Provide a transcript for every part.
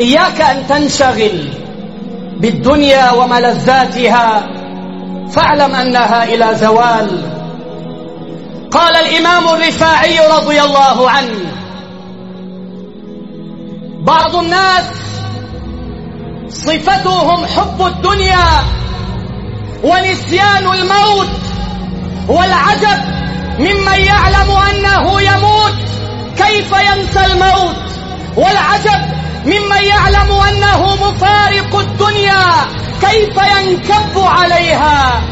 إياك أن تنشغل بالدنيا وملذاتها فاعلم أنها إلى زوال. قال الإمام الرفاعي رضي الله عنه بعض الناس صفتهم حب الدنيا ونسيان الموت والعجب ممن يعلم أنه يموت كيف ينسى الموت والعجب؟ ممن يعلم أنه مفارق الدنيا كيف ينكب عليها؟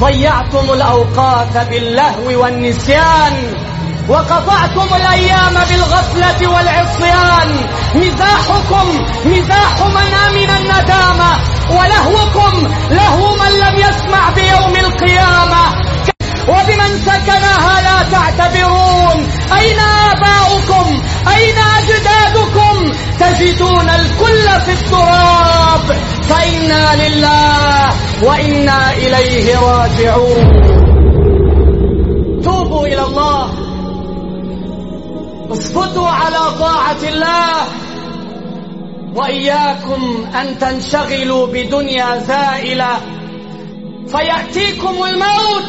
ضيعتم الأوقات باللهو والنسيان وقطعتم الأيام بالغفلة والعصيان. مزاحكم مزاح من أمن الندامة ولهوكم لهو من لم يسمع بيوم القيامة. وبمن سكنها لا تعتبرون. أين في التراب فإنا لله وإنا إليه راجعون. توبوا إلى الله. اثبتوا على طاعة الله. وإياكم أن تنشغلوا بدنيا زائلة فيأتيكم الموت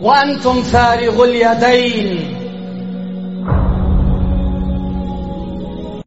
وأنتم فارغ اليدين.